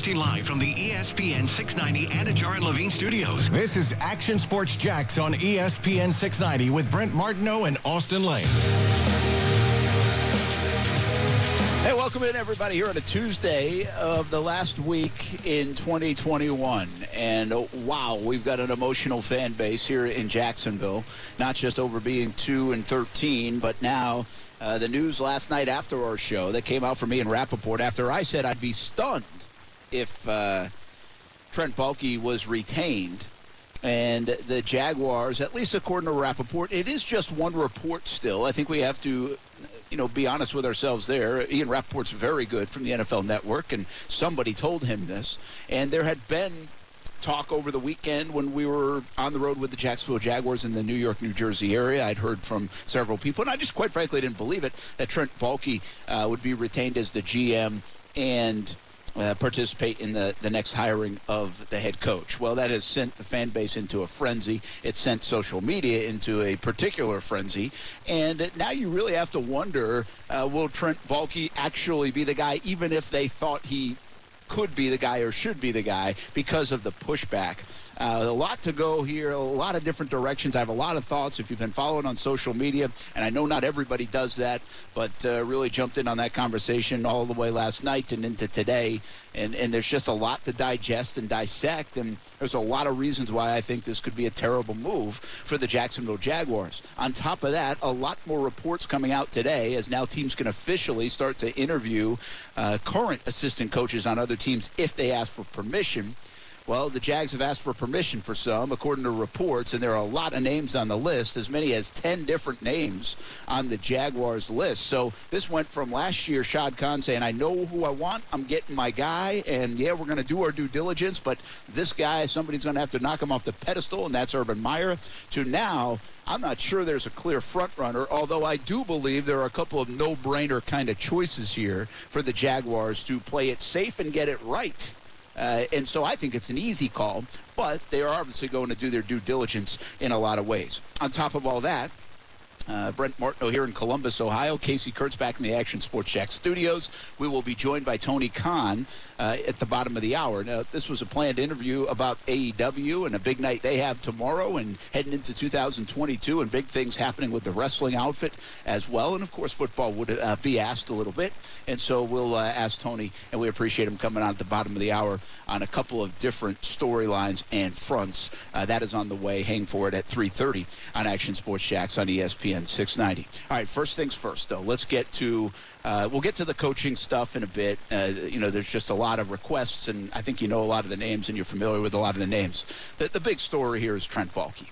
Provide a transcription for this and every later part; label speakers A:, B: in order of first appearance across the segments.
A: broadcasting live from the ESPN 690 Anidjar and Levine studios.
B: This is Action Sports Jax on ESPN 690 with Brent Martineau and Austin Lane.
C: Hey, welcome in, everybody, here on a Tuesday of the last week in 2021. And oh, wow, we've got an emotional fan base here in Jacksonville, not just over being 2 and 13, but now uh, the news last night after our show that came out from me and Rapoport after I said I'd be stunned if uh, Trent Baalke was retained. And the Jaguars, at least according to Rapoport, it is just one report still. I think we have to you know, be honest with ourselves there. Ian Rapoport's very good from the NFL Network, and somebody told him this. And there had been talk over the weekend when we were on the road with the Jacksonville Jaguars in the New York, New Jersey area. I'd heard from several people, and I just quite frankly didn't believe it that Trent Baalke uh, would be retained as the GM and uh, participate in the, the next hiring of the head coach. Well, that has sent the fan base into a frenzy. It sent social media into a particular frenzy. And now you really have to wonder uh, will Trent Baalke actually be the guy, even if they thought he could be the guy or should be the guy because of the pushback? Uh, a lot to go here, a lot of different directions. I have a lot of thoughts. If you've been following on social media, and I know not everybody does that, but uh, really jumped in on that conversation all the way last night and into today. And, and there's just a lot to digest and dissect. And there's a lot of reasons why I think this could be a terrible move for the Jacksonville Jaguars. On top of that, a lot more reports coming out today as now teams can officially start to interview uh, current assistant coaches on other teams if they ask for permission. Well, the Jags have asked for permission for some, according to reports, and there are a lot of names on the list, as many as 10 different names on the Jaguars list. So this went from last year, Shad Khan saying, I know who I want, I'm getting my guy, and yeah, we're going to do our due diligence, but this guy, somebody's going to have to knock him off the pedestal, and that's Urban Meyer, to now, I'm not sure there's a clear front runner, although I do believe there are a couple of no brainer kind of choices here for the Jaguars to play it safe and get it right. Uh, and so I think it's an easy call, but they are obviously going to do their due diligence in a lot of ways. On top of all that, uh, Brent Martineau here in Columbus, Ohio. Casey Kurtz back in the Action Sports Jax studios. We will be joined by Tony Khan uh, at the bottom of the hour. Now, this was a planned interview about AEW and a big night they have tomorrow and heading into 2022 and big things happening with the wrestling outfit as well. And, of course, football would uh, be asked a little bit. And so we'll uh, ask Tony, and we appreciate him coming on at the bottom of the hour on a couple of different storylines and fronts. Uh, that is on the way. Hang for it at 3.30 on Action Sports Jax on E ESPN 690. All right, first things first, though. Let's get to uh, we'll get to the coaching stuff in a bit. Uh, you know, there's just a lot of requests, and I think you know a lot of the names, and you're familiar with a lot of the names. The, the big story here is Trent Baalke,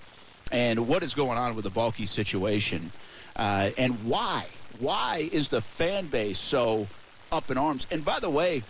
C: and what is going on with the Baalke situation, uh, and why? Why is the fan base so up in arms? And by the way,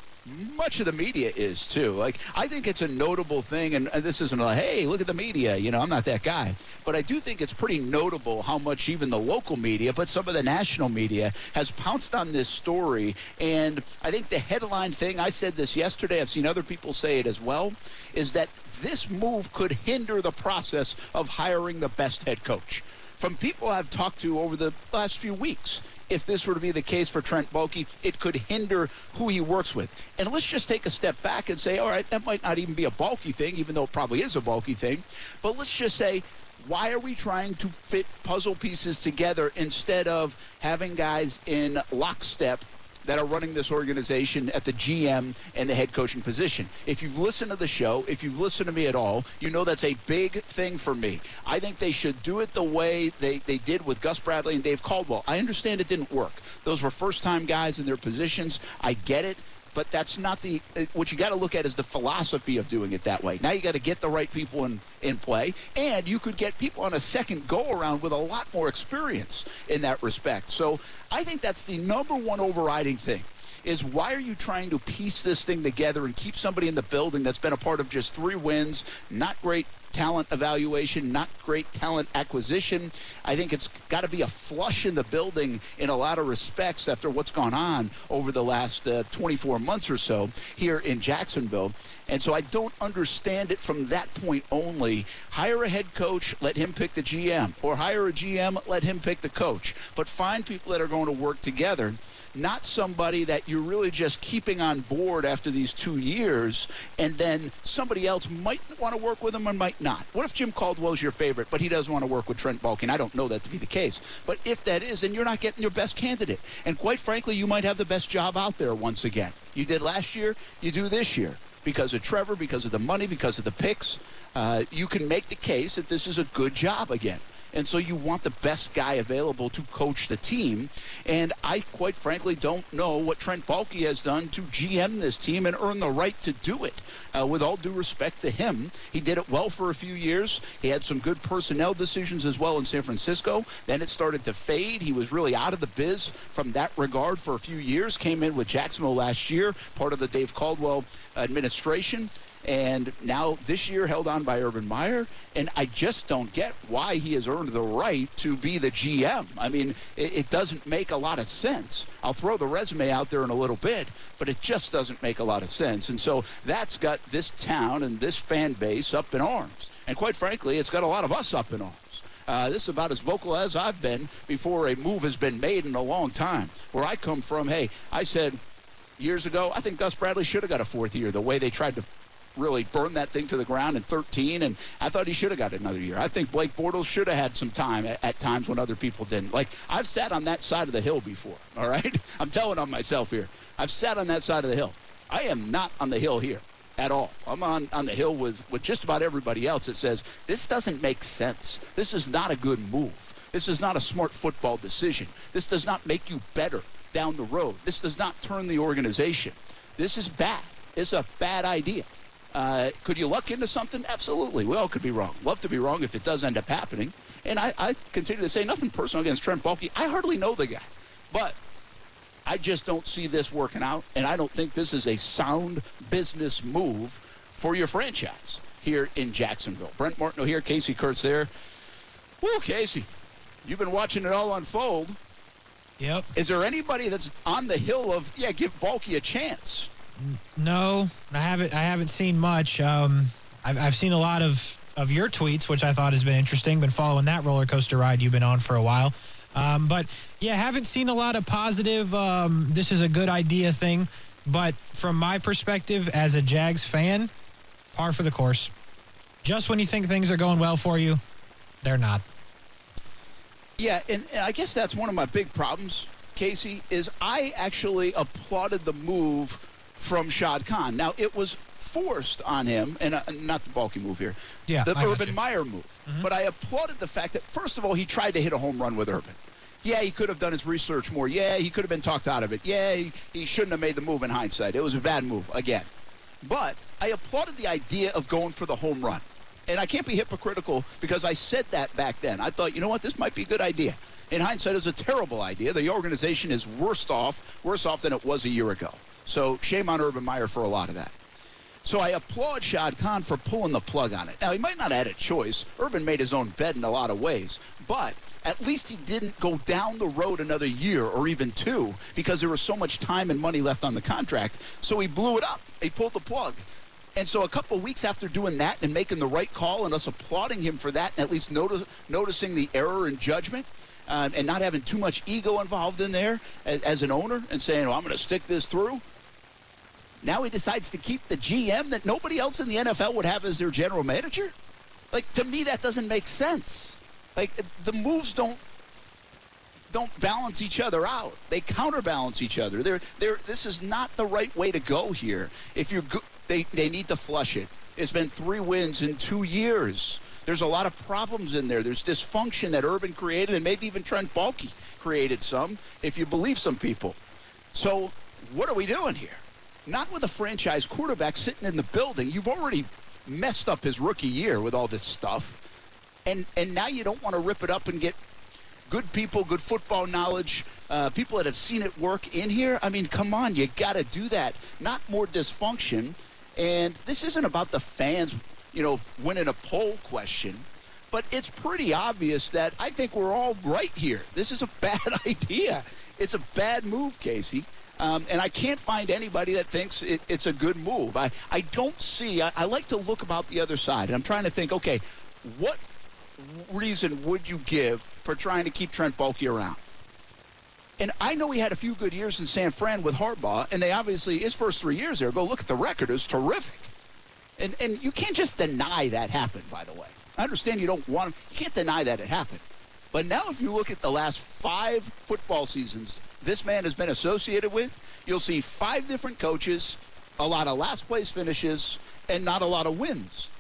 C: much of the media is too. Like I think it's a notable thing, and, and this isn't a hey, look at the media. You know, I'm not that guy, but I do think it's pretty notable how much even the local media, but some of the national media, has pounced on this story. And I think the headline thing I said this yesterday. I've seen other people say it as well. Is that this move could hinder the process of hiring the best head coach? From people I've talked to over the last few weeks, if this were to be the case for Trent Baalke, it could hinder who he works with. And let's just take a step back and say, all right, that might not even be a Baalke thing, even though it probably is a Baalke thing. But let's just say, why are we trying to fit puzzle pieces together instead of having guys in lockstep that are running this organization at the GM and the head coaching position. If you've listened to the show, if you've listened to me at all, you know that's a big thing for me. I think they should do it the way they, they did with Gus Bradley and Dave Caldwell. I understand it didn't work. Those were first time guys in their positions. I get it but that's not the uh, what you got to look at is the philosophy of doing it that way. Now you got to get the right people in in play, and you could get people on a second go around with a lot more experience in that respect. So I think that's the number one overriding thing. Is why are you trying to piece this thing together and keep somebody in the building that's been a part of just three wins, not great talent evaluation, not great talent acquisition. I think it's got to be a flush in the building in a lot of respects after what's gone on over the last uh, 24 months or so here in Jacksonville. And so I don't understand it from that point only. Hire a head coach, let him pick the GM, or hire a GM, let him pick the coach. But find people that are going to work together not somebody that you're really just keeping on board after these two years, and then somebody else might want to work with him and might not. What if Jim Caldwell's your favorite, but he doesn't want to work with Trent Baalke? I don't know that to be the case. But if that is, then you're not getting your best candidate. And quite frankly, you might have the best job out there once again. You did last year, you do this year. Because of Trevor, because of the money, because of the picks, uh, you can make the case that this is a good job again. And so you want the best guy available to coach the team. And I, quite frankly, don't know what Trent Baalke has done to GM this team and earn the right to do it. Uh, with all due respect to him, he did it well for a few years. He had some good personnel decisions as well in San Francisco. Then it started to fade. He was really out of the biz from that regard for a few years. Came in with Jacksonville last year, part of the Dave Caldwell administration and now this year held on by Urban Meyer. And I just don't get why he has earned the right to be the GM. I mean, it, it, doesn't make a lot of sense. I'll throw the resume out there in a little bit, but it just doesn't make a lot of sense. And so that's got this town and this fan base up in arms. And quite frankly, it's got a lot of us up in arms. Uh, this is about as vocal as I've been before a move has been made in a long time. Where I come from, hey, I said years ago, I think Gus Bradley should have got a fourth year. The way they tried to really burned that thing to the ground in 13, and I thought he should have got another year. I think Blake Bortles should have had some time at, at, times when other people didn't. Like, I've sat on that side of the hill before, all right? I'm telling on myself here. I've sat on that side of the hill. I am not on the hill here at all. I'm on, on the hill with, with just about everybody else that says, this doesn't make sense. This is not a good move. This is not a smart football decision. This does not make you better down the road. This does not turn the organization. This is bad. It's a bad idea. Uh, could you luck into something? Absolutely. We all could be wrong. Love to be wrong if it does end up happening. And I, I continue to say nothing personal against Trent Baalke. I hardly know the guy. But I just don't see this working out. And I don't think this is a sound business move for your franchise here in Jacksonville. Brent Martineau here, Casey Kurtz there. Woo, Casey, you've been watching it all unfold.
D: Yep.
C: Is there anybody that's on the hill of, yeah, give Baalke a chance?
D: No, I haven't. I haven't seen much. Um, I've, I've seen a lot of of your tweets, which I thought has been interesting. Been following that roller coaster ride you've been on for a while. Um, but yeah, haven't seen a lot of positive. Um, this is a good idea thing. But from my perspective as a Jags fan, par for the course. Just when you think things are going well for you, they're not.
C: Yeah, and, and I guess that's one of my big problems, Casey, is I actually applauded the move from Shad Khan. Now, it was forced on him, and uh, not the Baalke move here,
D: yeah,
C: the I Urban Meyer move. Mm-hmm. But I applauded the fact that, first of all, he tried to hit a home run with Urban. Yeah, he could have done his research more. Yeah, he could have been talked out of it. Yeah, he, he shouldn't have made the move in hindsight. It was a bad move, again. But I applauded the idea of going for the home run. And I can't be hypocritical because I said that back then. I thought, you know what, this might be a good idea. In hindsight, it was a terrible idea. The organization is worse off, worse off than it was a year ago. So shame on Urban Meyer for a lot of that. So I applaud Shad Khan for pulling the plug on it. Now, he might not have had a choice. Urban made his own bed in a lot of ways. But at least he didn't go down the road another year or even two because there was so much time and money left on the contract. So he blew it up. He pulled the plug. And so a couple weeks after doing that and making the right call and us applauding him for that and at least notice, noticing the error in judgment, um, and not having too much ego involved in there as, as an owner and saying, well, I'm going to stick this through. Now he decides to keep the GM that nobody else in the NFL would have as their general manager? Like, to me, that doesn't make sense. Like, the moves don't don't balance each other out. They counterbalance each other. They're, they're, this is not the right way to go here. If you're go- they, they need to flush it. It's been three wins in two years. There's a lot of problems in there. There's dysfunction that Urban created, and maybe even Trent Baalke created some, if you believe some people. So what are we doing here? Not with a franchise quarterback sitting in the building. You've already messed up his rookie year with all this stuff. And and now you don't want to rip it up and get good people, good football knowledge, uh, people that have seen it work in here. I mean, come on, you got to do that. Not more dysfunction. And this isn't about the fans, you know, winning a poll question. But it's pretty obvious that I think we're all right here. This is a bad idea. It's a bad move, Casey. Um, and I can't find anybody that thinks it, it's a good move. I, I don't see, I, I like to look about the other side. And I'm trying to think, okay, what reason would you give for trying to keep Trent Baalke around? And I know he had a few good years in San Fran with Harbaugh, and they obviously his first three years there. Go look at the record; is terrific. And and you can't just deny that happened. By the way, I understand you don't want him. You can't deny that it happened. But now, if you look at the last five football seasons this man has been associated with, you'll see five different coaches, a lot of last place finishes, and not a lot of wins.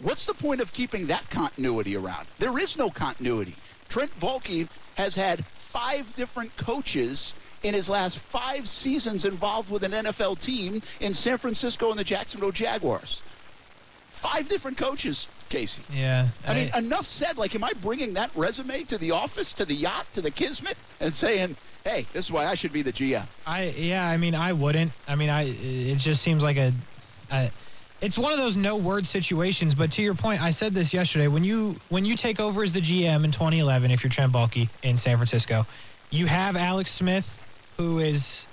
C: What's the point of keeping that continuity around? There is no continuity. Trent Baalke has had five different coaches in his last five seasons involved with an NFL team in San Francisco and the Jacksonville Jaguars. Five different coaches, Casey.
D: Yeah.
C: I mean, enough said. Like, am I bringing that resume to the office, to the yacht, to the Kismet, and saying, "Hey, this is why I should be the GM"?
D: I yeah. I mean, I wouldn't. I mean, I. It just seems like a. a it's one of those no word situations. But to your point, I said this yesterday. When you when you take over as the GM in 2011, if you're Trent Baalke in San Francisco, you have Alex Smith, who is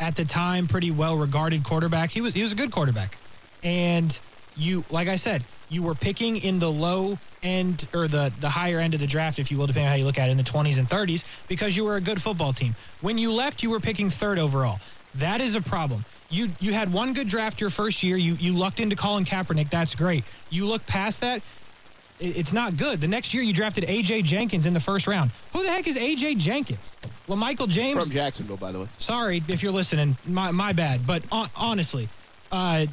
D: at the time pretty well regarded quarterback. He was he was a good quarterback, and you like I said, you were picking in the low end or the the higher end of the draft, if you will, depending on how you look at it, in the 20s and 30s, because you were a good football team. When you left, you were picking third overall. That is a problem. You you had one good draft your first year. You you lucked into Colin Kaepernick. That's great. You look past that. It's not good. The next year you drafted A.J. Jenkins in the first round. Who the heck is A.J. Jenkins? Well, Michael James.
C: From Jacksonville, by the way.
D: Sorry if you're listening. My, my bad. But honestly, uh,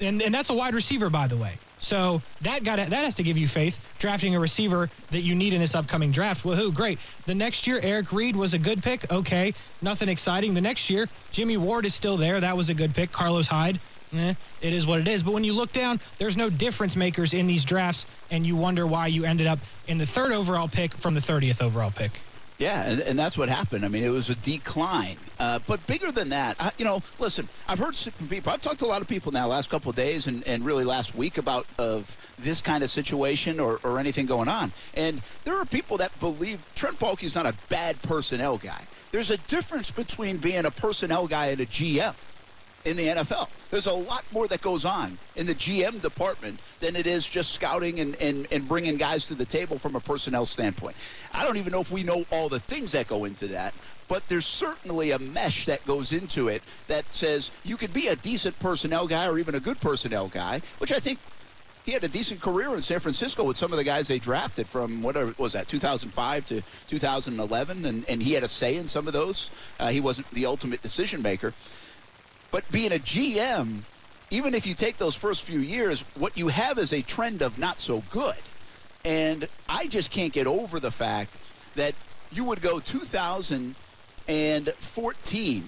D: and, and that's a wide receiver, by the way. So that got that has to give you faith drafting a receiver that you need in this upcoming draft. Woohoo, great. The next year, Eric Reid was a good pick. Okay, nothing exciting. The next year, Jimmy Ward is still there. That was a good pick. Carlos Hyde, eh, it is what it is. But when you look down, there's no difference makers in these drafts, and you wonder why you ended up in the third overall pick from the 30th overall pick.
C: Yeah, and, and that's what happened. I mean, it was a decline. Uh, but bigger than that, I, you know, listen, I've heard from people, I've talked to a lot of people now last couple of days and, and really last week about of this kind of situation or, or anything going on. And there are people that believe Trent Baalke's not a bad personnel guy. There's a difference between being a personnel guy and a GM in the NFL. There's a lot more that goes on in the GM department than it is just scouting and, and, and bringing guys to the table from a personnel standpoint. I don't even know if we know all the things that go into that, but there's certainly a mesh that goes into it that says you could be a decent personnel guy or even a good personnel guy, which I think he had a decent career in San Francisco with some of the guys they drafted from whatever was that 2005 to 2011, and, and he had a say in some of those. Uh, he wasn't the ultimate decision maker. But being a GM, even if you take those first few years, what you have is a trend of not so good. And I just can't get over the fact that you would go 2014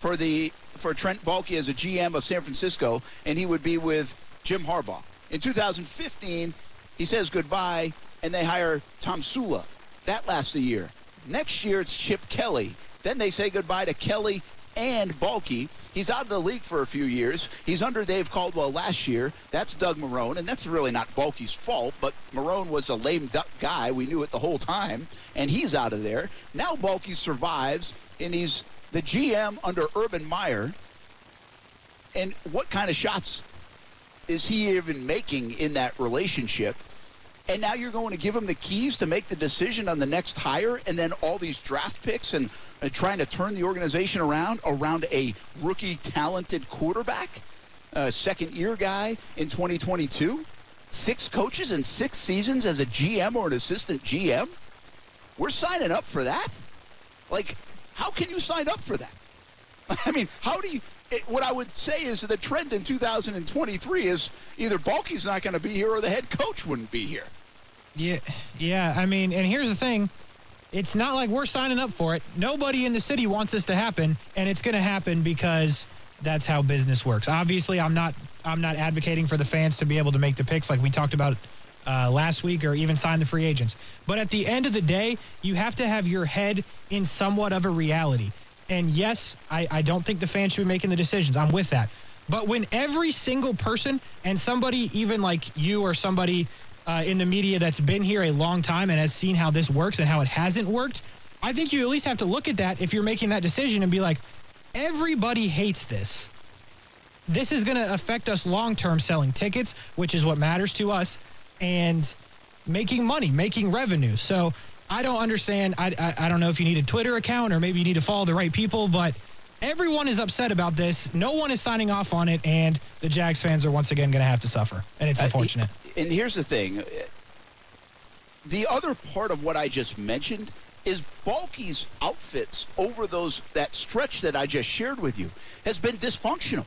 C: for the for Trent Baalke as a GM of San Francisco, and he would be with Jim Harbaugh. In 2015, he says goodbye, and they hire Tomsula. That lasts a year. Next year, it's Chip Kelly. Then they say goodbye to Kelly and Baalke. He's out of the league for a few years. He's under Dave Caldwell last year. That's Doug Marrone, and that's really not Baalke's fault, but Marrone was a lame duck guy. We knew it the whole time, and he's out of there. Now Baalke survives, and he's the GM under Urban Meyer. And what kind of shots is he even making in that relationship? And now you're going to give him the keys to make the decision on the next hire, and then all these draft picks and – trying to turn the organization around around a rookie talented quarterback, a second year guy in 2022. Six coaches in six seasons as a GM or an assistant GM. We're signing up for that. Like, how can you sign up for that? I mean, how do you? It, what I would say is the trend in 2023 is either Baalke's not going to be here or the head coach wouldn't be here.
D: Yeah, yeah. I mean, and here's the thing: it's not like we're signing up for it. Nobody in the city wants this to happen, and it's going to happen because that's how business works. Obviously, I'm not I'm not advocating for the fans to be able to make the picks like we talked about uh, last week or even sign the free agents. But at the end of the day, you have to have your head in somewhat of a reality. And yes, I, I don't think the fans should be making the decisions. I'm with that. But when every single person and somebody, even like you or somebody uh, in the media that's been here a long time and has seen how this works and how it hasn't worked, I think you at least have to look at that if you're making that decision and be like, everybody hates this. This is going to affect us long term selling tickets, which is what matters to us, and making money, making revenue. So I don't understand. I, I, I don't know if you need a Twitter account or maybe you need to follow the right people, but everyone is upset about this. No one is signing off on it, and the Jags fans are once again going to have to suffer. And it's
C: Uh,
D: unfortunate.
C: And here's the thing. The other part of what I just mentioned is Baalke's outfits over those that stretch that I just shared with you has been dysfunctional.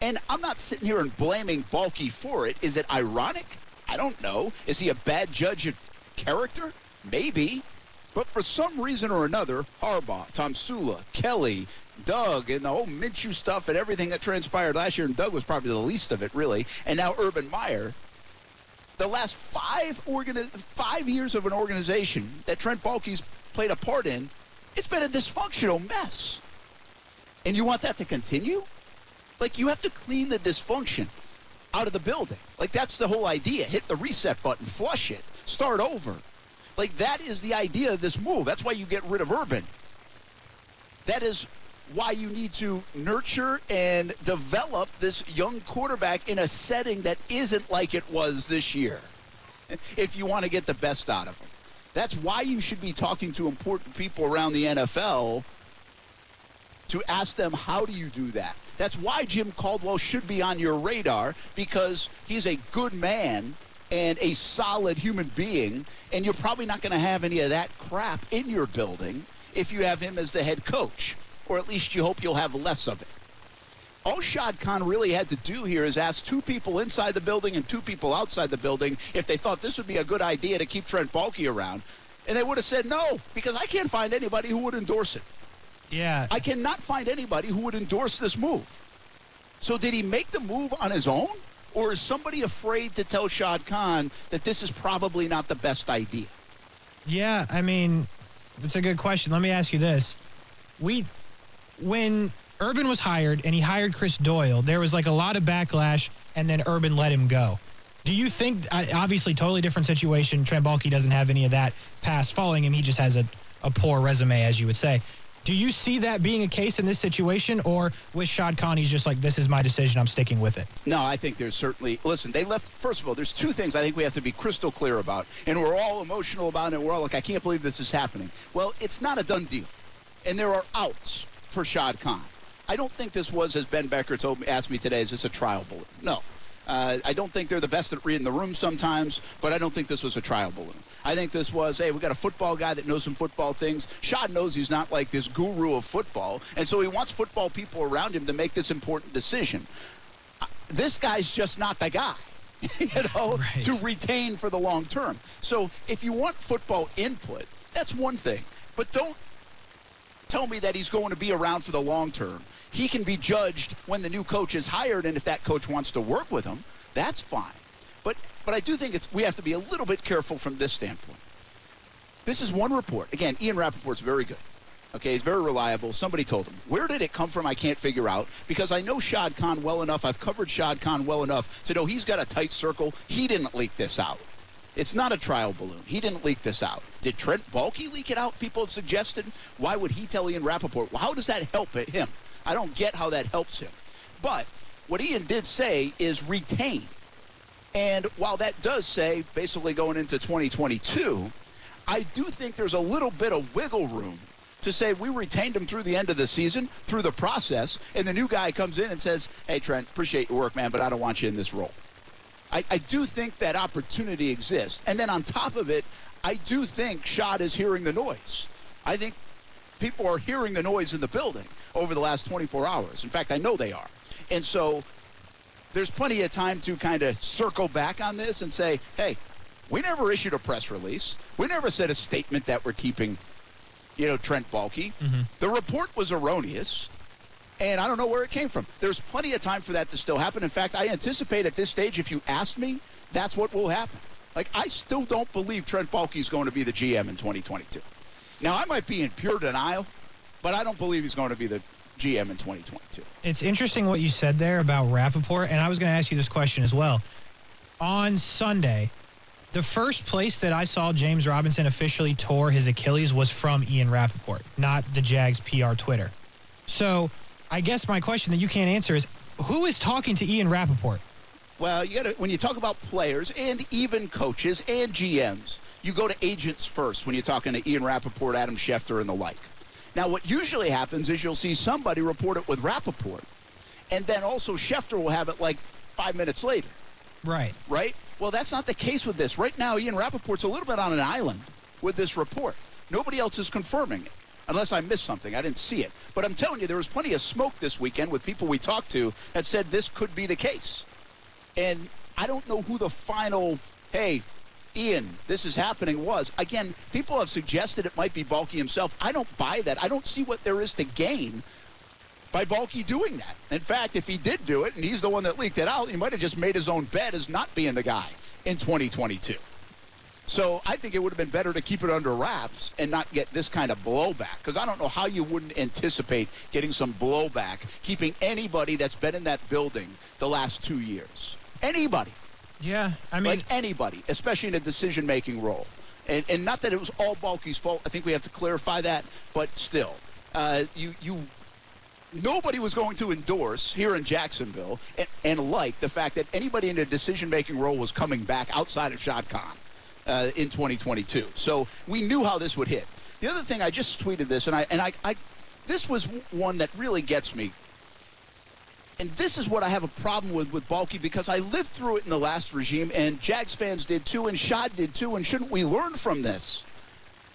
C: And I'm not sitting here and blaming Baalke for it. Is it ironic? I don't know. Is he a bad judge of character? Maybe. But for some reason or another, Harbaugh, Tomsula, Kelly, Doug, and the whole Minshew stuff and everything that transpired last year, and Doug was probably the least of it, really, and now Urban Meyer, the last five organi- five years of an organization that Trent Baalke's played a part in, it's been a dysfunctional mess. And you want that to continue? Like you have to clean the dysfunction out of the building. Like that's the whole idea. Hit the reset button, flush it, start over. Like that is the idea of this move. That's why you get rid of Urban. That is why you need to nurture and develop this young quarterback in a setting that isn't like it was this year. If you want to get the best out of him. That's why you should be talking to important people around the NFL to ask them how do you do that. That's why Jim Caldwell should be on your radar because he's a good man and a solid human being, and you're probably not going to have any of that crap in your building if you have him as the head coach, or at least you hope you'll have less of it. All Shad Khan really had to do here is ask two people inside the building and two people outside the building if they thought this would be a good idea to keep Trent Baalke around. And they would have said no, because I can't find anybody who would endorse it.
D: Yeah.
C: I cannot find anybody who would endorse this move. So did he make the move on his own? Or is somebody afraid to tell Shad Khan that this is probably not the best idea?
D: Yeah, I mean, it's a good question. Let me ask you this. We when Urban was hired and he hired Chris Doyle, there was like a lot of backlash and then Urban let him go. Do you think obviously totally different situation. Trent doesn't have any of that past following him. He just has a, a poor resume, as you would say. Do you see that being a case in this situation, or with Shad Khan, he's just like, this is my decision, I'm sticking with it?
C: No, I think there's certainly. Listen, they left. First of all, there's two things I think we have to be crystal clear about, and we're all emotional about it. We're all like, I can't believe this is happening. Well, it's not a done deal, and there are outs for Shad Khan. I don't think this was, as Ben Becker told me, asked me today, is this a trial balloon? No. Uh, I don't think they're the best at reading the room sometimes, but I don't think this was a trial balloon. I think this was, hey, we got a football guy that knows some football things. Shad knows he's not like this guru of football, and so he wants football people around him to make this important decision. Uh, This guy's just not the guy. you know,
D: Right.
C: to retain for the long term. So if you want football input, that's one thing. But don't tell me that he's going to be around for the long term. He can be judged when the new coach is hired, and if that coach wants to work with him, that's fine. But but I do think it's we have to be a little bit careful from this standpoint. This is one report. Again, Ian Rapoport's very good. Okay, he's very reliable. Somebody told him. Where did it come from? I can't figure out because I know Shad Khan well enough. I've covered Shad Khan well enough to know he's got a tight circle. He didn't leak this out. It's not a trial balloon. He didn't leak this out. Did Trent Baalke leak it out? People have suggested. Why would he tell Ian Rapoport? Well, how does that help him? I don't get how that helps him. But what Ian did say is retain. And while that does say basically going into 2022, I do think there's a little bit of wiggle room to say we retained him through the end of the season, through the process, and the new guy comes in and says, hey, Trent, appreciate your work, man, but I don't want you in this role. I, I do think that opportunity exists. And then on top of it, I do think Shad is hearing the noise. I think people are hearing the noise in the building over the last 24 hours. In fact, I know they are. And so there's plenty of time to kind of circle back on this and say, hey, we never issued a press release. We never said a statement that we're keeping, you know, Trent Baalke. Mm-hmm. The report was erroneous, and I don't know where it came from. There's plenty of time for that to still happen. In fact, I anticipate at this stage, if you ask me, that's what will happen. Like, I still don't believe Trent Baalke is going to be the GM in 2022. Now, I might be in pure denial, but I don't believe he's going to be the GM in 2022.
D: It's interesting what you said there about Rapoport, and I was going to ask you this question as well. On Sunday, the first place that I saw James Robinson officially tore his Achilles was from Ian Rapoport, not the Jags PR Twitter. So I guess my question that you can't answer is who is talking to Ian Rapoport?
C: Well, you got to when you talk about players and even coaches and GMs, you go to agents first when you're talking to Ian Rapoport, Adam Schefter, and the like. Now, what usually happens is you'll see somebody report it with Rapoport, and then also Schefter will have it like five minutes later.
D: Right.
C: Right? Well, that's not the case with this. Right now, Ian Rapoport's a little bit on an island with this report. Nobody else is confirming it, unless I missed something. I didn't see it. But I'm telling you, there was plenty of smoke this weekend with people we talked to that said this could be the case. And I don't know who the final, hey, Ian, this is happening was. Again, people have suggested it might be Baalke himself. I don't buy that. I don't see what there is to gain by Baalke doing that. In fact, if he did do it and he's the one that leaked it out, he might have just made his own bet as not being the guy in 2022. So I think it would have been better to keep it under wraps and not get this kind of blowback because I don't know how you wouldn't anticipate getting some blowback keeping anybody that's been in that building the last two years. Anybody.
D: Yeah, I mean,
C: like anybody, especially in a decision-making role. And, and not that it was all Baalke's fault. I think we have to clarify that. But still, uh, you you nobody was going to endorse here in Jacksonville and, and like the fact that anybody in a decision-making role was coming back outside of Khan uh, in 2022. So we knew how this would hit. The other thing, I just tweeted this, and I and I, I this was one that really gets me and this is what I have a problem with with Baalke because I lived through it in the last regime, and Jags fans did too, and Shad did too, and shouldn't we learn from this?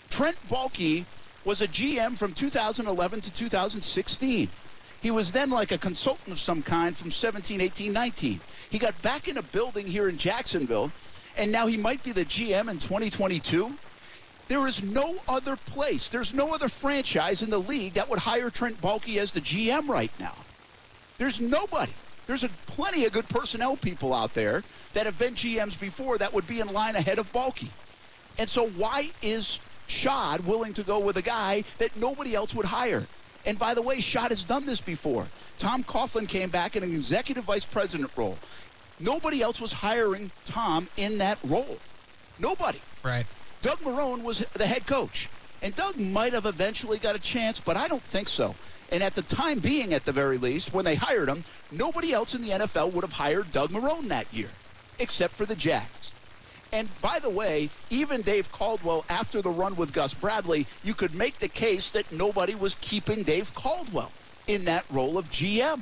C: Trent Baalke was a GM from 2011 to 2016. He was then like a consultant of some kind from 17, 18, 19. He got back in a building here in Jacksonville, and now he might be the GM in 2022. There is no other place, there's no other franchise in the league that would hire Trent Baalke as the GM right now. There's nobody. There's a, plenty of good personnel people out there that have been GMs before that would be in line ahead of Baalke. And so why is Shad willing to go with a guy that nobody else would hire? And by the way, Shad has done this before. Tom Coughlin came back in an executive vice president role. Nobody else was hiring Tom in that role. Nobody.
D: right.
C: Doug Marrone was the head coach. And Doug might have eventually got a chance, but I don't think so. And at the time being, at the very least, when they hired him, nobody else in the NFL would have hired Doug Marrone that year, except for the Jags. And by the way, even Dave Caldwell, after the run with Gus Bradley, you could make the case that nobody was keeping Dave Caldwell in that role of GM.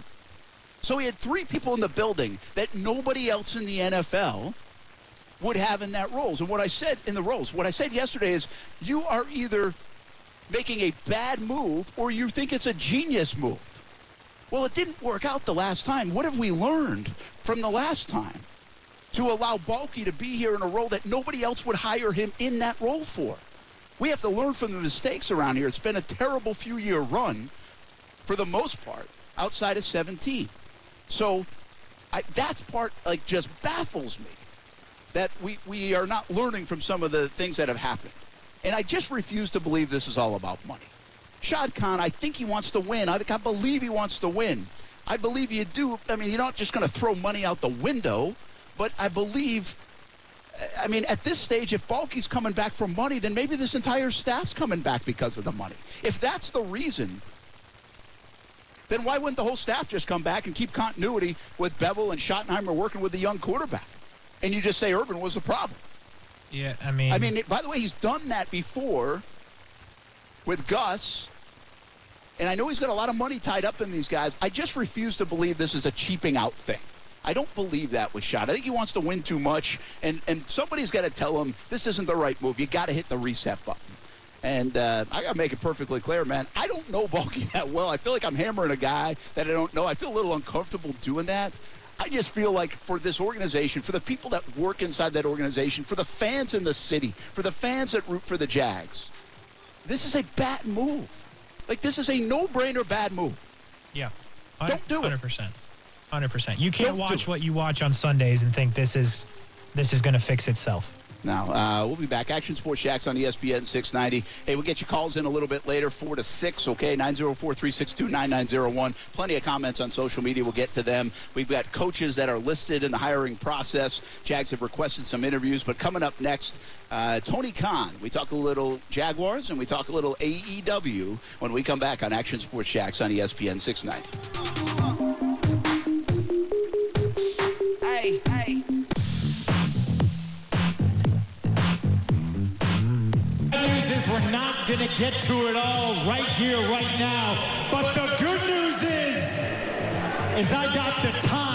C: So he had three people in the building that nobody else in the NFL would have in that roles. And what I said in the roles, what I said yesterday is you are either making a bad move or you think it's a genius move. Well, it didn't work out the last time. What have we learned from the last time to allow Baalke to be here in a role that nobody else would hire him in that role for? We have to learn from the mistakes around here. It's been a terrible few year run for the most part outside of 17. So I, that's part like just baffles me that we, we are not learning from some of the things that have happened. And I just refuse to believe this is all about money. Shad Khan, I think he wants to win. I, I believe he wants to win. I believe you do. I mean, you're not just going to throw money out the window, but I believe. I mean, at this stage, if Baalke's coming back for money, then maybe this entire staff's coming back because of the money. If that's the reason, then why wouldn't the whole staff just come back and keep continuity with Bevell and Schottenheimer working with the young quarterback? And you just say Urban was the problem.
D: Yeah, I mean,
C: I mean, by the way, he's done that before with Gus. And I know he's got a lot of money tied up in these guys. I just refuse to believe this is a cheaping out thing. I don't believe that with Shad. I think he wants to win too much, and, and somebody's got to tell him this isn't the right move. You got to hit the reset button. And uh, I got to make it perfectly clear, man. I don't know Baalke that well. I feel like I'm hammering a guy that I don't know. I feel a little uncomfortable doing that. I just feel like for this organization, for the people that work inside that organization, for the fans in the city, for the fans that root for the Jags, this is a bad move. Like, this is a no-brainer bad move.
D: yeah,
C: Don't do it.
D: Hundred percent, hundred percent. You can't
C: Don't
D: watch what you watch on Sundays and think this is this is going to fix itself.
C: Now, uh, we'll be back. Action Sports Jax on ESPN 690. Hey, we'll get your calls in a little bit later, 4 to 6, okay? 904 362 9901. Plenty of comments on social media. We'll get to them. We've got coaches that are listed in the hiring process. Jags have requested some interviews, but coming up next, uh, Tony Khan. We talk a little Jaguars and we talk a little AEW when we come back on Action Sports Jax on ESPN 690.
E: Hey, hey. Going to get to it all right here, right now. But the good news is, is I got the time.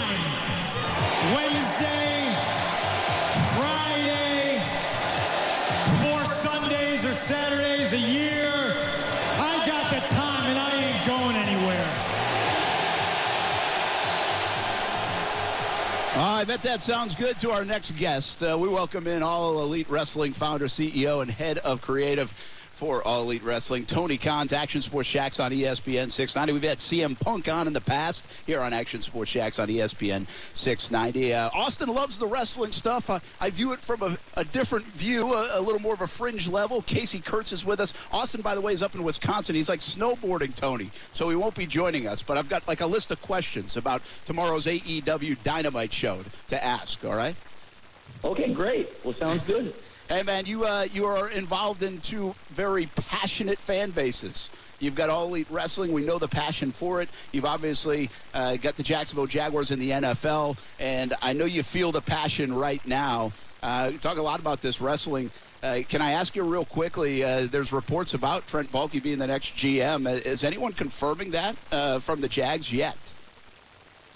E: I
C: bet that sounds good to our next guest. Uh, we welcome in All Elite Wrestling founder, CEO, and head of creative for All Elite Wrestling, Tony Khan's Action Sports Jax on ESPN 690. We've had CM Punk on in the past here on Action Sports Jax on ESPN 690. Uh, Austin loves the wrestling stuff. Uh, I view it from a, a different view, a, a, little more of a fringe level. Casey Kurtz is with us. Austin, by the way, is up in Wisconsin. He's like snowboarding Tony, so he won't be joining us. But I've got like a list of questions about tomorrow's AEW Dynamite show to ask. All right.
F: Okay, great. Well, sounds good.
C: Hey, man, you uh, you are involved in two very passionate fan bases. You've got All Elite Wrestling. We know the passion for it. You've obviously uh, got the Jacksonville Jaguars in the NFL, and I know you feel the passion right now. Uh, talk a lot about this wrestling. Uh, can I ask you real quickly? Uh, there's reports about Trent Baalke being the next GM. Uh, is anyone confirming that uh, from the Jags yet?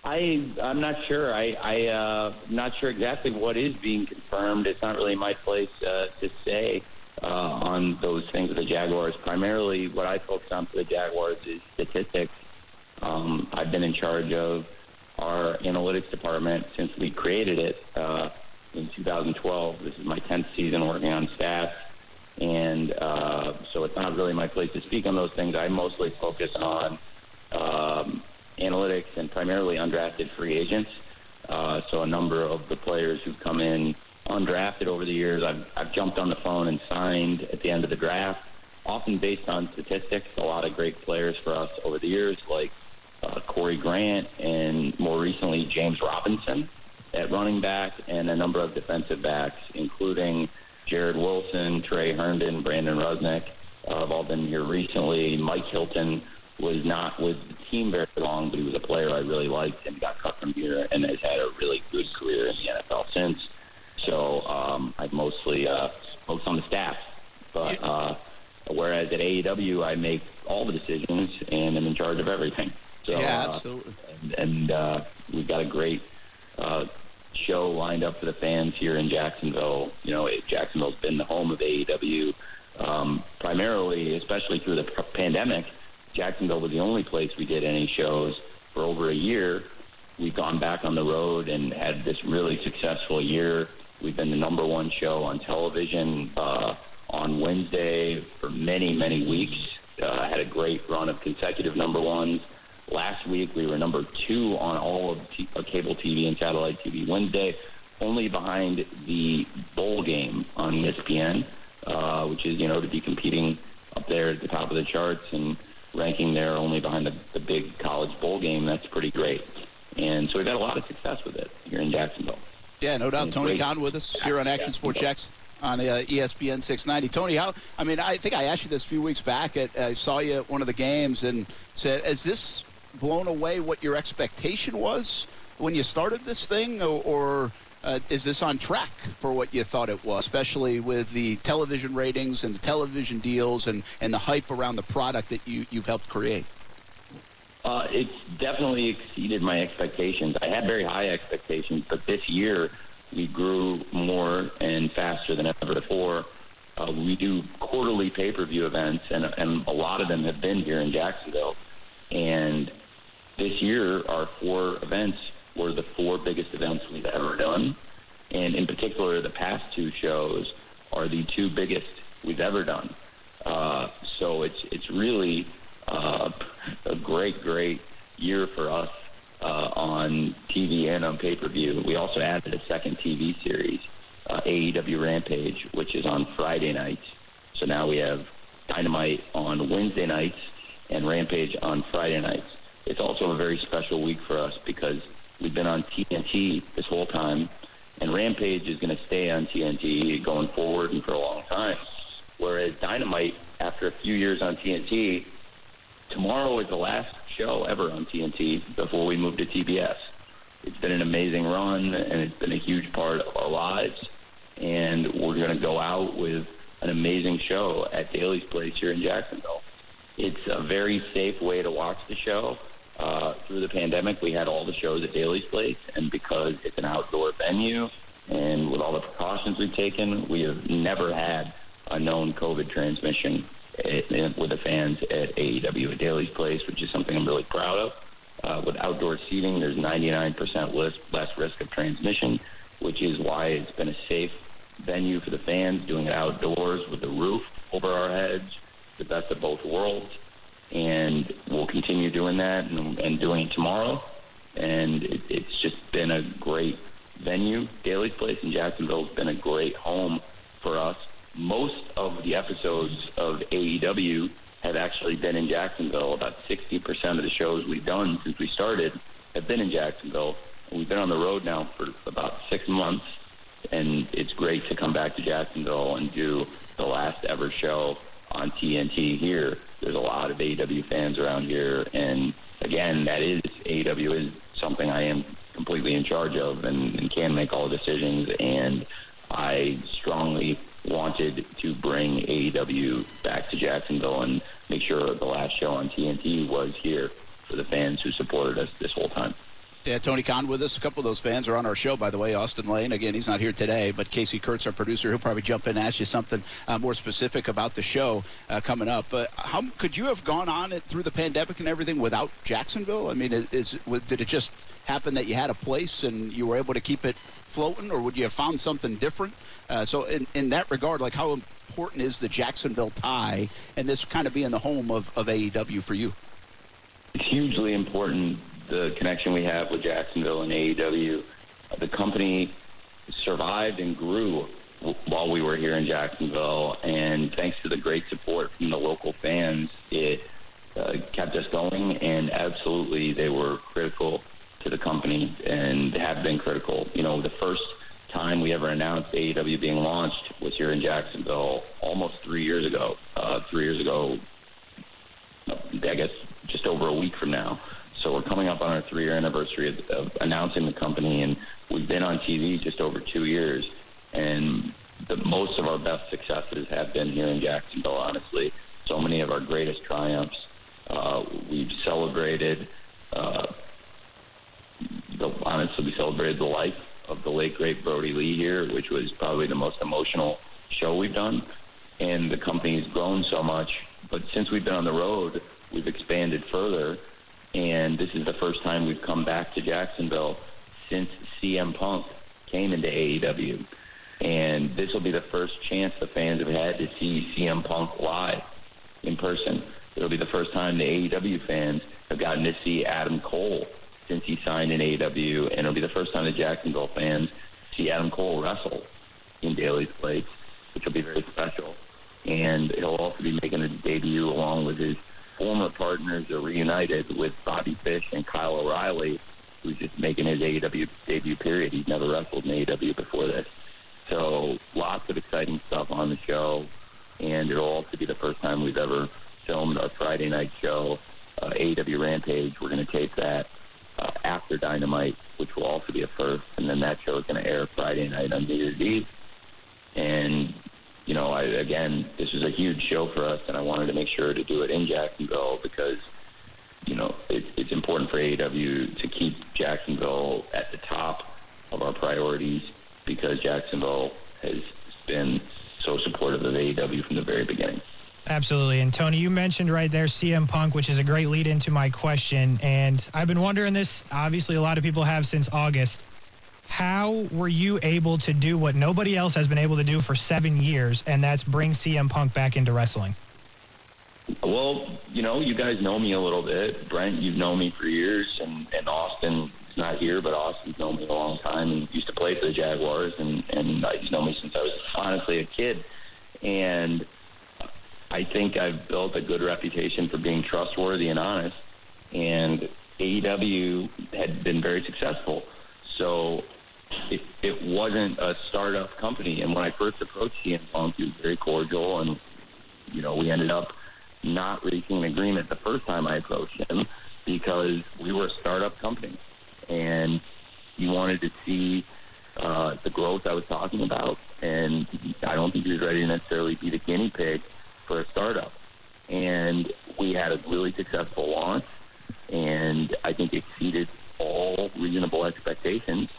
F: I I'm not sure. I I uh, not sure exactly what is being confirmed. It's not really my place uh, to say uh, on those things with the Jaguars. Primarily, what I focus on for the Jaguars is statistics. Um, I've been in charge of our analytics department since we created it uh, in 2012. This is my 10th season working on stats. And uh, so it's not really my place to speak on those things. I mostly focus on um, analytics and primarily undrafted free agents. Uh, so a number of the players who've come in undrafted over the years, I've, I've jumped on the phone and signed at the end of the draft, often based on statistics. A lot of great players for us over the years, like uh, Corey Grant and more recently James Robinson at running back and a number of defensive backs, including Jarrod Wilson, Tre Herndon, Brandon Rusnak, uh, have all been here recently. Mike Hilton was not with team very long, but he was a player I really liked and got cut from here and has had a really good career in the NFL since. So um, I've mostly uh, focused on the staff. But uh, whereas at AEW, I make all the decisions and I'm in charge of everything. So,
C: yeah, absolutely.
F: Uh, and and uh, we've got a great uh, show lined up for the fans here in Jacksonville. You know, Jacksonville's been the home of AEW um, primarily, especially through the pandemic. Jacksonville was the only place we did any shows for over a year. We've gone back on the road and had this really successful year. We've been the number one show on television uh, on Wednesday for many, many weeks. Uh, had a great run of consecutive number ones. Last week we were number two on all of t- uh, cable TV and satellite TV Wednesday, only behind the bowl game on ESPN, uh, which is you know to be competing up there at the top of the charts and ranking there only behind the, the big college bowl game. That's pretty great. And so we've had a lot of success with it here in Jacksonville.
C: Yeah, no doubt. Tony Khan with us here on Action Sports Jax on uh, ESPN 690. Tony, how? I mean, I think I asked you this a few weeks back. At, I saw you at one of the games and said, "Has this blown away what your expectation was when you started this thing, or, or uh, is this on track for what you thought it was, especially with the television ratings and the television deals and, and the hype around the product that you, you've helped create?
F: Uh, it's definitely exceeded my expectations. I had very high expectations, but this year we grew more and faster than ever before. Uh, we do quarterly pay-per-view events, and, and a lot of them have been here in Jacksonville. And this year, our four events were the four biggest events we've ever done. And in particular, the past two shows are the two biggest we've ever done. Uh, so it's it's really uh, a great, great year for us uh, on TV and on pay-per-view. We also added a second TV series, uh, AEW Rampage, which is on Friday nights. So now we have Dynamite on Wednesday nights and Rampage on Friday nights. It's also a very special week for us because we've been on TNT this whole time, and Rampage is going to stay on TNT going forward and for a long time. Whereas Dynamite, after a few years on TNT, tomorrow is the last show ever on TNT before we move to TBS. It's been an amazing run, and it's been a huge part of our lives. And we're going to go out with an amazing show at Daly's Place here in Jacksonville. It's a very safe way to watch the show. Uh, through the pandemic, we had all the shows at Daly's Place, and because it's an outdoor venue, and with all the precautions we've taken, we have never had a known COVID transmission at, with the fans at AEW at Daly's Place, which is something I'm really proud of. Uh, with outdoor seating, there's 99% less, less risk of transmission, which is why it's been a safe venue for the fans, doing it outdoors with the roof over our heads, the best of both worlds. And we'll continue doing that and, and doing it tomorrow. And it, it's just been a great venue. Daily's Place in Jacksonville has been a great home for us. Most of the episodes of AEW have actually been in Jacksonville. About 60% of the shows we've done since we started have been in Jacksonville. We've been on the road now for about six months, and it's great to come back to Jacksonville and do the last ever show on TNT here. There's a lot of AEW fans around here, and again, that is AEW is something I am completely in charge of and, and can make all decisions. And I strongly wanted to bring AEW back to Jacksonville and make sure the last show on TNT was here for the fans who supported us this whole time.
C: Yeah, Tony Khan with us. A couple of those fans are on our show, by the way. Austin Lane, again, he's not here today, but Casey Kurtz, our producer, he'll probably jump in and ask you something uh, more specific about the show uh, coming up. But how could you have gone on it through the pandemic and everything without Jacksonville? I mean, is, is did it just happen that you had a place and you were able to keep it floating, or would you have found something different? Uh, so, in, in that regard, like how important is the Jacksonville tie and this kind of being the home of, of AEW for you?
F: It's hugely important the connection we have with Jacksonville and AEW. The company survived and grew while we were here in Jacksonville, and thanks to the great support from the local fans, it uh, kept us going. And absolutely, they were critical to the company and have been critical. You know, the first time we ever announced AEW being launched was here in Jacksonville almost three years ago. Uh, three years ago, I guess just over a week from now. So we're coming up on our three-year anniversary of, of announcing the company, and we've been on TV just over two years. And the most of our best successes have been here in Jacksonville. Honestly, so many of our greatest triumphs. Uh, we've celebrated. Uh, the, honestly, we celebrated the life of the late great Brodie Lee here, which was probably the most emotional show we've done. And the company's grown so much, but since we've been on the road, we've expanded further and this is the first time we've come back to Jacksonville since CM Punk came into AEW. And this will be the first chance the fans have had to see CM Punk live in person. It'll be the first time the AEW fans have gotten to see Adam Cole since he signed in AEW, and it'll be the first time the Jacksonville fans see Adam Cole wrestle in Daily's Place, which will be very special. And he'll also be making a debut along with his former partners are reunited with Bobby Fish and Kyle O'Reilly, who's just making his AEW debut period. He's never wrestled in AEW before this. So lots of exciting stuff on the show, and it'll also be the first time we've ever filmed our Friday night show, uh, AEW Rampage. We're going to tape that uh, after Dynamite, which will also be a first, and then that show is going to air Friday night on New Year's Eve. And you know, I, again, this is a huge show for us, and I wanted to make sure to do it in Jacksonville because, you know, it, it's important for AEW to keep Jacksonville at the top of our priorities because Jacksonville has been so supportive of AEW from the very beginning.
D: Absolutely. And Tony, you mentioned right there CM Punk, which is a great lead into my question. And I've been wondering this, obviously, a lot of people have since August how were you able to do what nobody else has been able to do for seven years, and that's bring CM Punk back into wrestling?
F: Well, you know, you guys know me a little bit. Brent, you've known me for years, and, and Austin is not here, but Austin's known me a long time and used to play for the Jaguars, and, and he's known me since I was honestly a kid. And I think I've built a good reputation for being trustworthy and honest, and AEW had been very successful. So it, it wasn't a startup company. And when I first approached CM Punk, he was very cordial, and you know we ended up not reaching an agreement the first time I approached him because we were a startup company, and he wanted to see uh, the growth I was talking about and I don't think he was ready to necessarily be the guinea pig for a startup. And we had a really successful launch, and I think exceeded all reasonable expectations.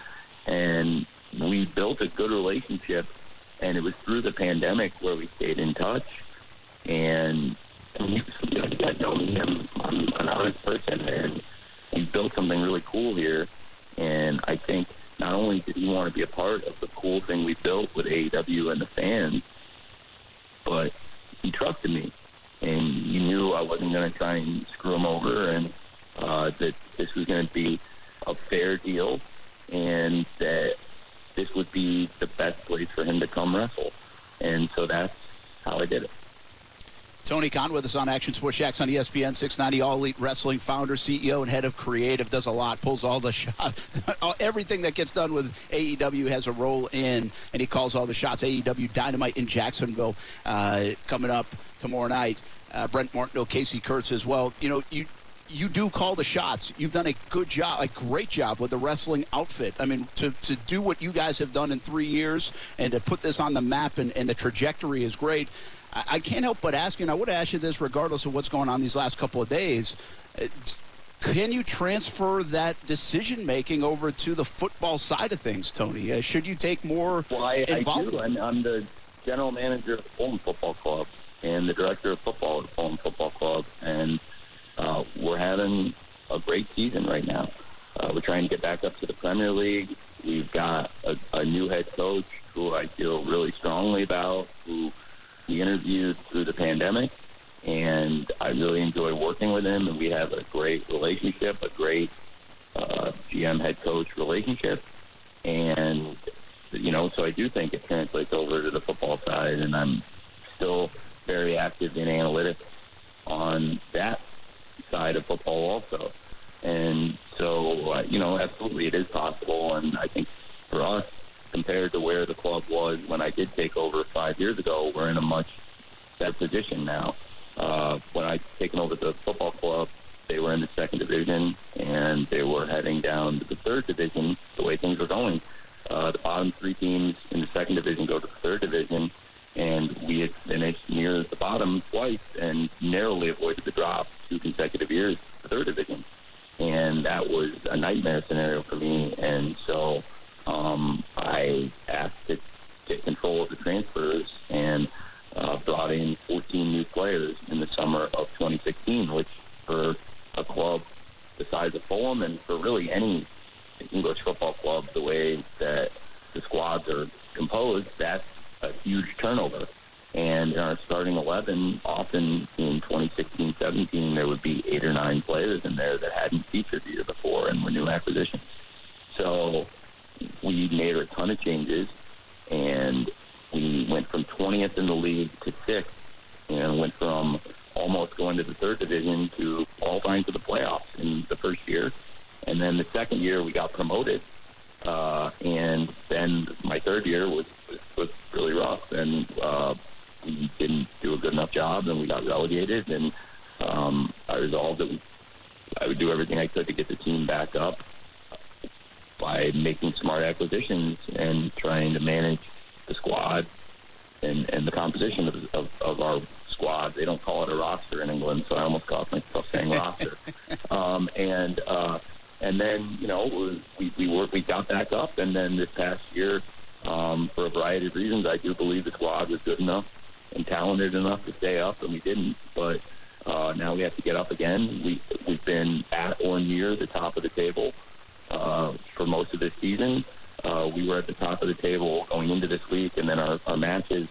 F: And we built a good relationship, and it was through the pandemic where we stayed in touch. And, you know, you know me, I'm, I'm an honest person, and we built something really cool here. And I think not only did he want to be a part of the cool thing we built with AEW and the fans, but he trusted me, and he knew I wasn't going to try and screw him over, and uh, that this was going to be a fair deal, and that this would be the best place for him to come wrestle. And so that's how I did it.
C: Tony Khan with us on Action Sports Jax on ESPN 690, All Elite Wrestling founder, CEO, and head of creative. Does a lot, pulls all the shots. Everything that gets done with AEW has a role in, and he calls all the shots. AEW Dynamite in Jacksonville uh, coming up tomorrow night. Uh, Brent Martineau, Casey Kurtz as well. You know, you you do call the shots. You've done a good job, a great job with the wrestling outfit. I mean, to, to do what you guys have done in three years and to put this on the map and, and the trajectory is great. I, I can't help but ask you, and I would ask you this regardless of what's going on these last couple of days. It's, can you transfer that decision making over to the football side of things, Tony? Uh, should you take more
F: Well, I, I
C: involvement?
F: do. I'm, I'm the general manager of the Fulham Football Club and the director of football at the Fulham Football Club, and uh, we're having a great season right now. Uh, we're trying to get back up to the Premier League. We've got a, a new head coach who I feel really strongly about, who we interviewed through the pandemic, and I really enjoy working with him. And we have a great relationship, a great uh, GM head coach relationship, and you know, so I do think it translates over to the football side, and I'm still very active in analytics on that side of football also. And so, uh, you know, absolutely it is possible. And I think for us, compared to where the club was when I did take over five years ago, we're in a much better position now. Uh, when I taken over the football club, they were in the second division and they were heading down to the third division the way things were going. Uh, the bottom three teams in the second division go to the third division, and we had finished near the bottom twice and narrowly avoided the drop two consecutive years the third division. And that was a nightmare scenario for me. And so um, I asked to get control of the transfers and uh, brought in 14 new players in the summer of 2016, which for a club the size of Fulham and for really any English football club, the way that the squads are composed, that's a huge turnover. And in our starting 11, often in 2016-17, there would be eight or nine players in there that hadn't featured the year before and were new acquisitions. So we made a ton of changes, and we went from 20th in the league to sixth, and went from almost going to the third division to qualifying for the playoffs in the first year. And then the second year, we got promoted. Uh, and then my third year was, was, was really rough. And uh, we didn't do a good enough job, and we got relegated. And um, I resolved that we, I would do everything I could to get the team back up by making smart acquisitions and trying to manage the squad and, and the composition of, of, of our squad. They don't call it a roster in England, so I almost caught myself saying roster. Um, and uh, and then you know we we worked, we got back up, and then this past year, um, for a variety of reasons, I do believe the squad was good enough and talented enough to stay up, and we didn't. But uh, now we have to get up again. We we've been at or near the top of the table uh, for most of this season. Uh, we were at the top of the table going into this week, and then our, our matches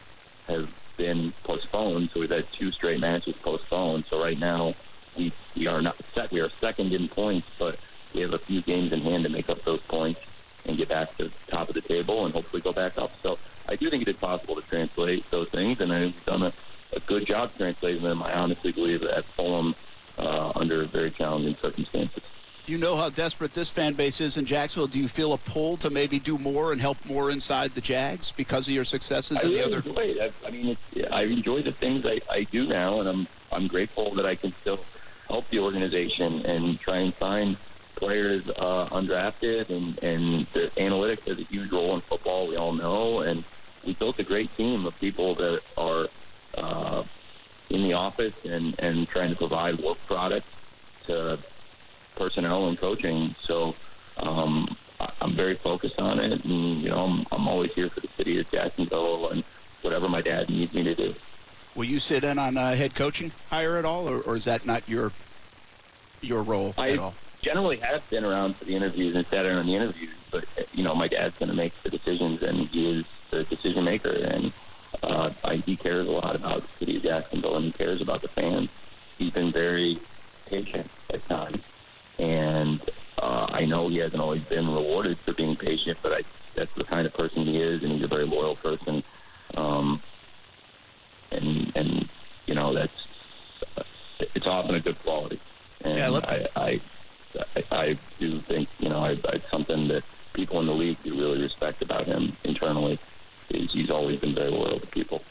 F: have been postponed. So we've had two straight matches postponed. So right now we we are not set. We are second in points, but we have a few games in hand to make up those points and get back to the top of the table and hopefully go back up. So I do think it is possible to translate those things, and I've done a, a good job translating them. I honestly believe at Fulham uh, under very challenging circumstances.
C: You know how desperate this fan base is in Jacksonville. Do you feel a pull to maybe do more and help more inside the Jags because of your successes
F: I really
C: the other?
F: enjoy it. I, I mean, it's, I enjoy the things I, I do now, and I'm I'm grateful that I can still help the organization and try and find players uh, undrafted. And and the analytics has a huge role in football. We all know, and we built a great team of people that are uh, in the office and, and trying to provide work product to personnel and coaching. So um, I'm very focused on it, and you know I'm, I'm always here for the city of Jacksonville and whatever my dad needs me to do.
C: Will you sit in on uh, head coaching hire at all, or, or is that not your your role
F: I
C: at all?
F: Generally have been around for the interviews and sat in on the interviews, but you know my dad's going to make the decisions, and he is the decision maker, and uh, I, he cares a lot about the city of Jacksonville, and he cares about the fans. He's been very patient at times, and uh, I know he hasn't always been rewarded for being patient, but I, that's the kind of person he is, and he's a very loyal person. Um, and and you know that's it's often a good quality. And
C: Yeah, look-
F: I, I, I, I do think you know I, it's something that people in the league do really respect about him internally. Is he's always been very loyal to people.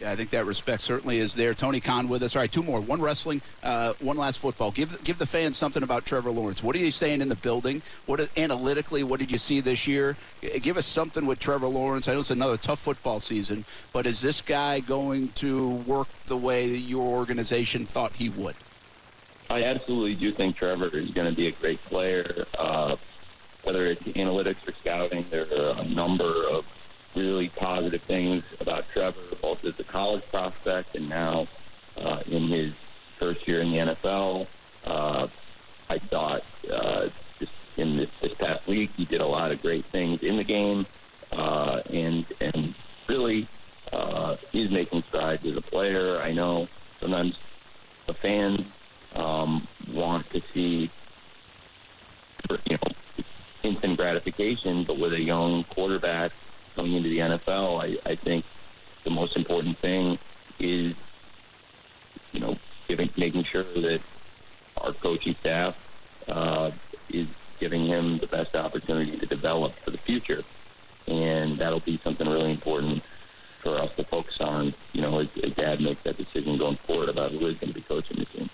C: Yeah, I think that respect certainly is there. Tony Khan with us. All right, two more. One wrestling, uh, one last football. Give give the fans something about Trevor Lawrence. What are you saying in the building? What analytically? What did you see this year? Give us something with Trevor Lawrence. I know it's another tough football season, but is this guy going to work the way your organization thought he would?
F: I absolutely do think Trevor is going to be a great player. Uh, whether it's analytics or scouting, there are a number of really positive things about Trevor, both as a college prospect and now uh, in his first year in the NFL. Uh, I thought uh, just in this, this past week he did a lot of great things in the game, uh, and and really uh, he's making strides as a player. I know sometimes the fans um, want to see, you know, instant gratification, but with a young quarterback coming into the NFL, I, I think the most important thing is, you know, giving, making sure that our coaching staff uh, is giving him the best opportunity to develop for the future. And that'll be something really important for us to focus on, you know, as, as dad makes that decision going forward about who is going to be coaching the team.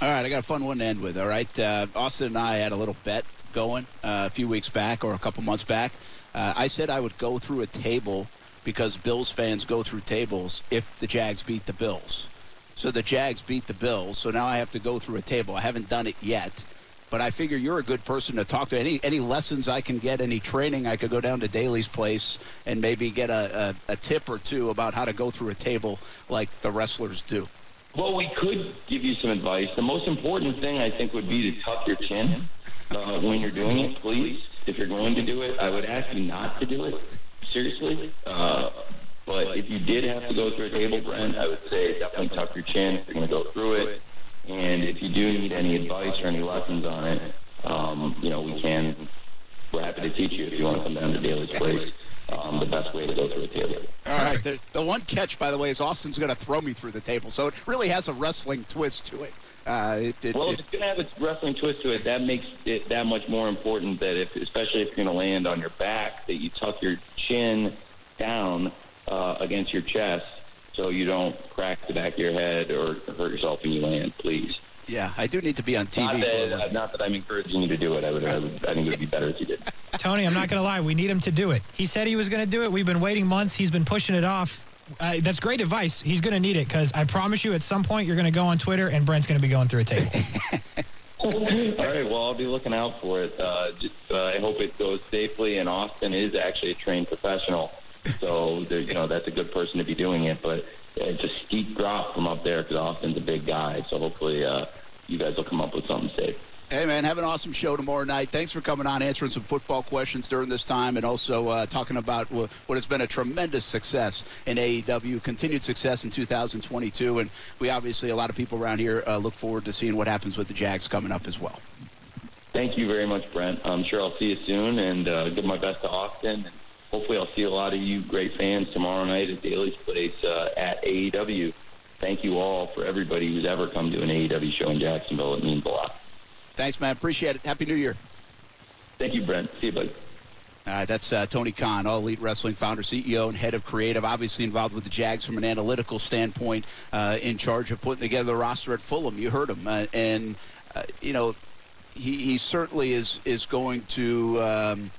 C: All right, I got a fun one to end with. All right, uh, Austin and I had a little bet going uh, a few weeks back or a couple months back. Uh, I said I would go through a table because Bills fans go through tables if the Jags beat the Bills. So the Jags beat the Bills. So now I have to go through a table. I haven't done it yet, but I figure you're a good person to talk to. Any any lessons I can get, any training I could go down to Daily's place and maybe get a, a, a tip or two about how to go through a table like the wrestlers do.
F: Well, we could give you some advice. The most important thing, I think, would be to tuck your chin uh, when you're doing it, please. If you're going to do it, I would ask you not to do it, seriously. Uh, but if you did have to go through a table, Brent, I would say definitely tuck your chin if you're going to go through it. And if you do need any advice or any lessons on it, um, you know, we can, we're happy to teach you if you want to come down to Daily's place. Um, the best way to go through a table.
C: All right. The, the one catch, by the way, is Austin's going to throw me through the table, so it really has a wrestling twist to it. Uh, it, it,
F: Well, if it's going to have a wrestling twist to it, that makes it that much more important that if, especially if you're going to land on your back, that you tuck your chin down uh, against your chest so you don't crack the back of your head or hurt yourself when you land, please.
C: Yeah, I do need to be on TV.
F: Not
C: for a
F: that, uh, not that I'm encouraging you to do it. I would, I, would, I think it would be better if you did.
D: Tony, I'm not going to lie. We need him to do it. He said he was going to do it. We've been waiting months. He's been pushing it off. Uh, that's great advice. He's going to need it because I promise you, at some point, you're going to go on Twitter and Brent's going to be going through a table.
F: All right. Well, I'll be looking out for it. Uh, just, uh, I hope it goes safely. And Austin is actually a trained professional, so there, you know that's a good person to be doing it. But it's a steep drop from up there because Austin's a big guy. So hopefully, uh, you guys will come up with something safe.
C: Hey, man, have an awesome show tomorrow night. Thanks for coming on, answering some football questions during this time, and also uh, talking about what has been a tremendous success in AEW, continued success in 2022. And we obviously, a lot of people around here uh, look forward to seeing what happens with the Jags coming up as well.
F: Thank you very much, Brent. I'm sure I'll see you soon, and uh, give my best to Austin. And hopefully, I'll see a lot of you great fans tomorrow night at Daily's Place uh, at AEW. Thank you all for everybody who's ever come to an AEW show in Jacksonville. It means a lot.
C: Thanks, man. Appreciate it. Happy New Year.
F: Thank you, Brent. See you, buddy.
C: All right, that's uh, Tony Khan, All Elite Wrestling founder, CEO, and head of creative. Obviously involved with the Jags from an analytical standpoint, uh, in charge of putting together the roster at Fulham. You heard him, uh, and uh, you know he, he certainly is is going to. Um,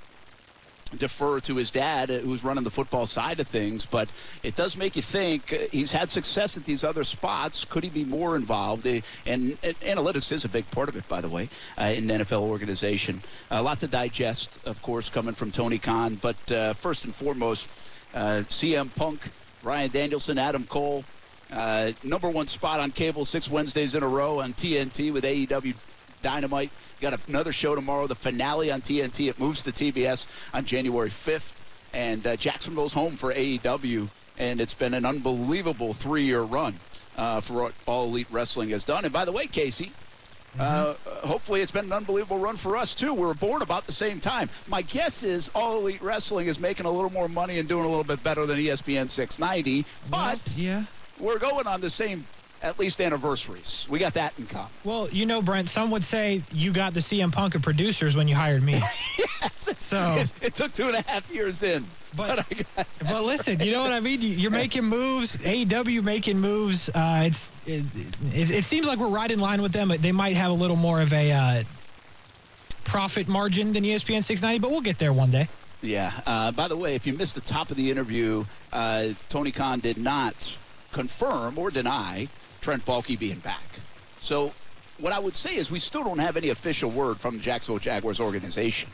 C: defer to his dad, uh, who's running the football side of things. But it does make you think. Uh, he's had success at these other spots. Could he be more involved? Uh, and, and, analytics is a big part of it, by the way, uh, in NFL organization. A lot to digest, of course, coming from Tony Khan. But uh, first and foremost, uh, CM Punk, Bryan Danielson, Adam Cole. number one spot on cable six Wednesdays in a row on TNT with AEW Dynamite. Got another show tomorrow, the finale on TNT. It moves to TBS on January 5th. And uh, goes home for AEW. And it's been an unbelievable three year run uh, for what All Elite Wrestling has done. And by the way, Casey, uh, mm-hmm. hopefully it's been an unbelievable run for us too. We were born about the same time. My guess is All Elite Wrestling is making a little more money and doing a little bit better than ESPN 690. But
D: yeah,
C: we're going on the same at least anniversaries. We got that in common.
D: Well, you know, Brent, some would say you got the CM Punk of producers when you hired me.
C: yes. So it, it, took two and a half years in.
D: But, but, but listen, right. you know what I mean? You're making moves, AEW making moves. Uh, it's it, it, it, seems like we're right in line with them. They might have a little more of a uh, profit margin than ESPN 690, but we'll get there one day.
C: Yeah. Uh, by the way, if you missed the top of the interview, uh, Tony Khan did not confirm or deny Trent Baalke being back. So what I would say is we still don't have any official word from the Jacksonville Jaguars organization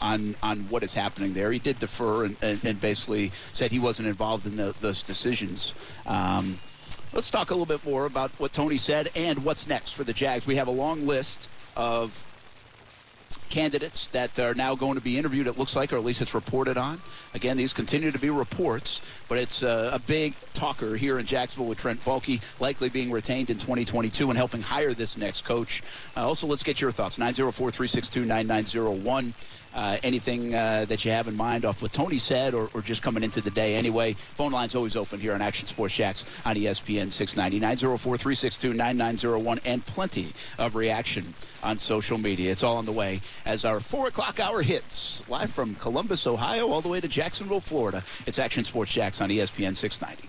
C: on on what is happening there. He did defer and, and, and basically said he wasn't involved in the, those decisions. Um, let's talk a little bit more about what Tony said and what's next for the Jags. We have a long list of candidates that are now going to be interviewed, it looks like, or at least it's reported on. Again, these continue to be reports, but it's uh, a big talker here in Jacksonville with Trent Baalke likely being retained in 2022 and helping hire this next coach. Uh, also, let's get your thoughts 904 362 9901 uh, anything uh, that you have in mind off what Tony said or, or, just coming into the day anyway. Phone line's always open here on Action Sports Jax on ESPN 690 904 362 9901 and plenty of reaction on social media. It's all on the way as our 4 o'clock hour hits live from Columbus, Ohio, all the way to Jacksonville, Florida. It's Action Sports Jax on ESPN 690.